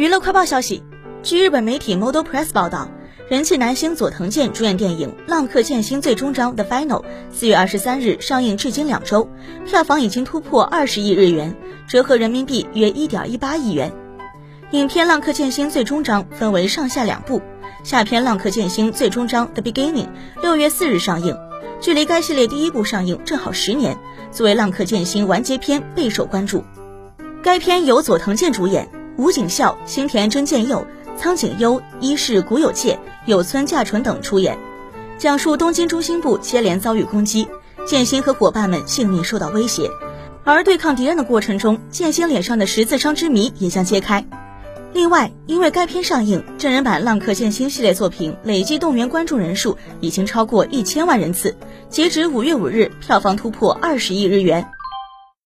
娱乐快报消息，据日本媒体 Model Press 报道，人气男星佐藤健主演电影《浪客剑心最终章》The Final 四月二十三日上映，至今两周，票房已经突破二十亿日元，折合人民币约一点一八亿元。影片《浪客剑心最终章》分为上下两部，下篇《浪客剑心最终章》The Beginning 六月四日上映，距离该系列第一部上映正好十年，作为《浪客剑心》完结篇备受关注。该片由佐藤健主演。吴景孝、新田真剑佑、苍井优、伊势古有介、有村架纯等出演，讲述东京中心部接连遭遇攻击，剑心和伙伴们性命受到威胁，而对抗敌人的过程中，剑心脸上的十字伤之谜也将揭开。另外，因为该片上映，真人版《浪客剑心》系列作品累计动员观众人数已经超过一千万人次，截止五月五日，票房突破二十亿日元。